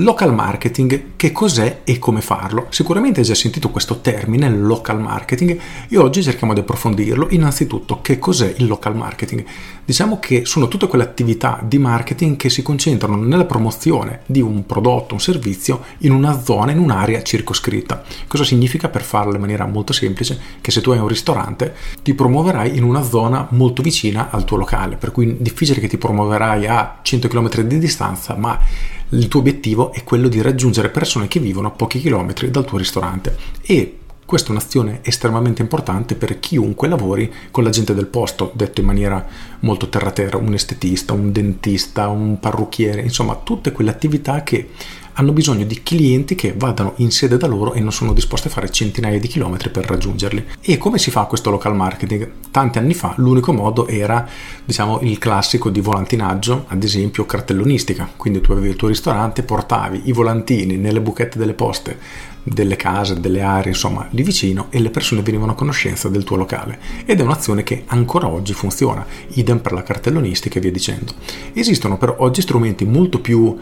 Local marketing, che cos'è e come farlo? Sicuramente hai già sentito questo termine, local marketing, e oggi cerchiamo di approfondirlo. Innanzitutto, che cos'è il local marketing? Diciamo che sono tutte quelle attività di marketing che si concentrano nella promozione di un prodotto, un servizio in una zona, in un'area circoscritta. Cosa significa per farlo in maniera molto semplice? Che se tu hai un ristorante ti promuoverai in una zona molto vicina al tuo locale, per cui è difficile che ti promuoverai a 100 km di distanza, ma il tuo obiettivo è quello di raggiungere persone che vivono a pochi chilometri dal tuo ristorante. E questa è un'azione estremamente importante per chiunque lavori con la gente del posto, detto in maniera molto terra-terra, un estetista, un dentista, un parrucchiere, insomma tutte quelle attività che hanno bisogno di clienti che vadano in sede da loro e non sono disposti a fare centinaia di chilometri per raggiungerli. E come si fa questo local marketing? Tanti anni fa l'unico modo era, diciamo, il classico di volantinaggio, ad esempio cartellonistica. Quindi tu avevi il tuo ristorante, portavi i volantini nelle buchette delle poste delle case, delle aree, insomma, lì vicino e le persone venivano a conoscenza del tuo locale. Ed è un'azione che ancora oggi funziona, idem per la cartellonistica e via dicendo. Esistono però oggi strumenti molto più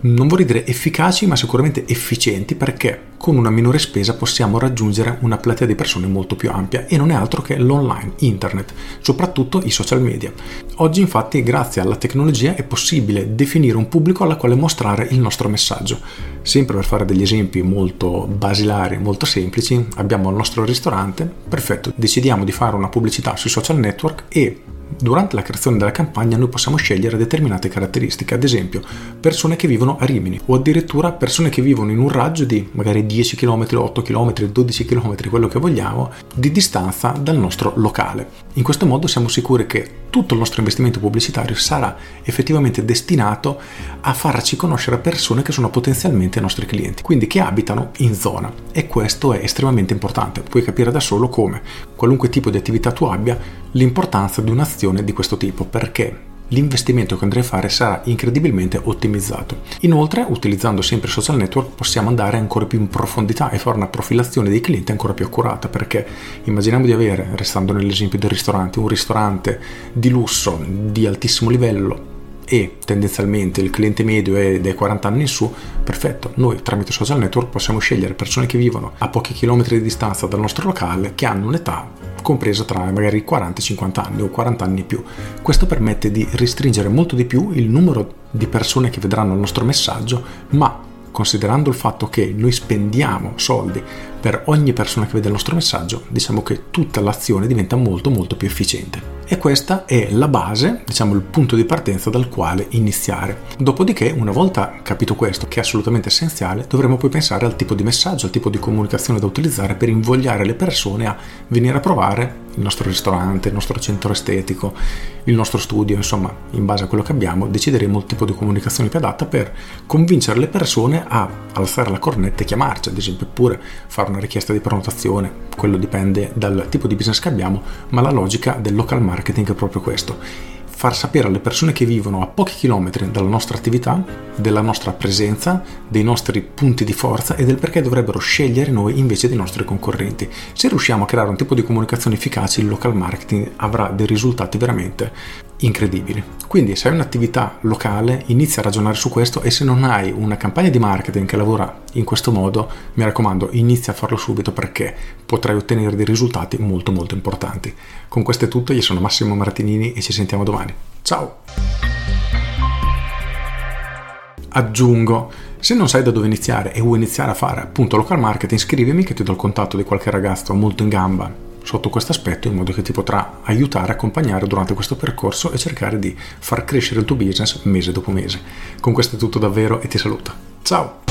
non vorrei dire efficaci, ma sicuramente efficienti perché con una minore spesa possiamo raggiungere una platea di persone molto più ampia e non è altro che l'online, internet, soprattutto i social media. Oggi infatti grazie alla tecnologia è possibile definire un pubblico alla quale mostrare il nostro messaggio. Sempre per fare degli esempi molto basilari, molto semplici, abbiamo il nostro ristorante, perfetto, decidiamo di fare una pubblicità sui social network e Durante la creazione della campagna noi possiamo scegliere determinate caratteristiche, ad esempio persone che vivono a Rimini o addirittura persone che vivono in un raggio di magari 10 km, 8 km, 12 km, quello che vogliamo, di distanza dal nostro locale. In questo modo siamo sicuri che tutto il nostro investimento pubblicitario sarà effettivamente destinato a farci conoscere persone che sono potenzialmente nostri clienti, quindi che abitano in zona. E questo è estremamente importante. Puoi capire da solo come, qualunque tipo di attività tu abbia, l'importanza di un'azione di questo tipo, perché l'investimento che andrai a fare sarà incredibilmente ottimizzato. Inoltre, utilizzando sempre social network, possiamo andare ancora più in profondità e fare una profilazione dei clienti ancora più accurata, perché immaginiamo di avere, restando nell'esempio del ristorante, un ristorante di lusso, di altissimo livello, e tendenzialmente il cliente medio è dai 40 anni in su, perfetto, noi tramite social network possiamo scegliere persone che vivono a pochi chilometri di distanza dal nostro locale, che hanno un'età compresa tra magari 40 e 50 anni o 40 anni in più. Questo permette di restringere molto di più il numero di persone che vedranno il nostro messaggio, ma considerando il fatto che noi spendiamo soldi per ogni persona che vede il nostro messaggio, diciamo che tutta l'azione diventa molto molto più efficiente. E questa è la base, diciamo il punto di partenza dal quale iniziare. Dopodiché, una volta capito questo, che è assolutamente essenziale, dovremo poi pensare al tipo di messaggio, al tipo di comunicazione da utilizzare per invogliare le persone a venire a provare il nostro ristorante, il nostro centro estetico, il nostro studio, insomma, in base a quello che abbiamo, decideremo il tipo di comunicazione più adatta per convincere le persone a alzare la cornetta e chiamarci, ad esempio, oppure fare una richiesta di prenotazione. Quello dipende dal tipo di business che abbiamo, ma la logica del local marketing è proprio questo far sapere alle persone che vivono a pochi chilometri dalla nostra attività, della nostra presenza, dei nostri punti di forza e del perché dovrebbero scegliere noi invece dei nostri concorrenti. Se riusciamo a creare un tipo di comunicazione efficace, il local marketing avrà dei risultati veramente incredibili. Quindi se hai un'attività locale inizia a ragionare su questo e se non hai una campagna di marketing che lavora in questo modo, mi raccomando, inizia a farlo subito perché potrai ottenere dei risultati molto molto importanti. Con questo è tutto, io sono Massimo Martinini e ci sentiamo domani. Ciao! Aggiungo, se non sai da dove iniziare e vuoi iniziare a fare appunto local marketing, scrivimi che ti do il contatto di qualche ragazzo molto in gamba sotto questo aspetto in modo che ti potrà aiutare, accompagnare durante questo percorso e cercare di far crescere il tuo business mese dopo mese. Con questo è tutto davvero e ti saluto. Ciao!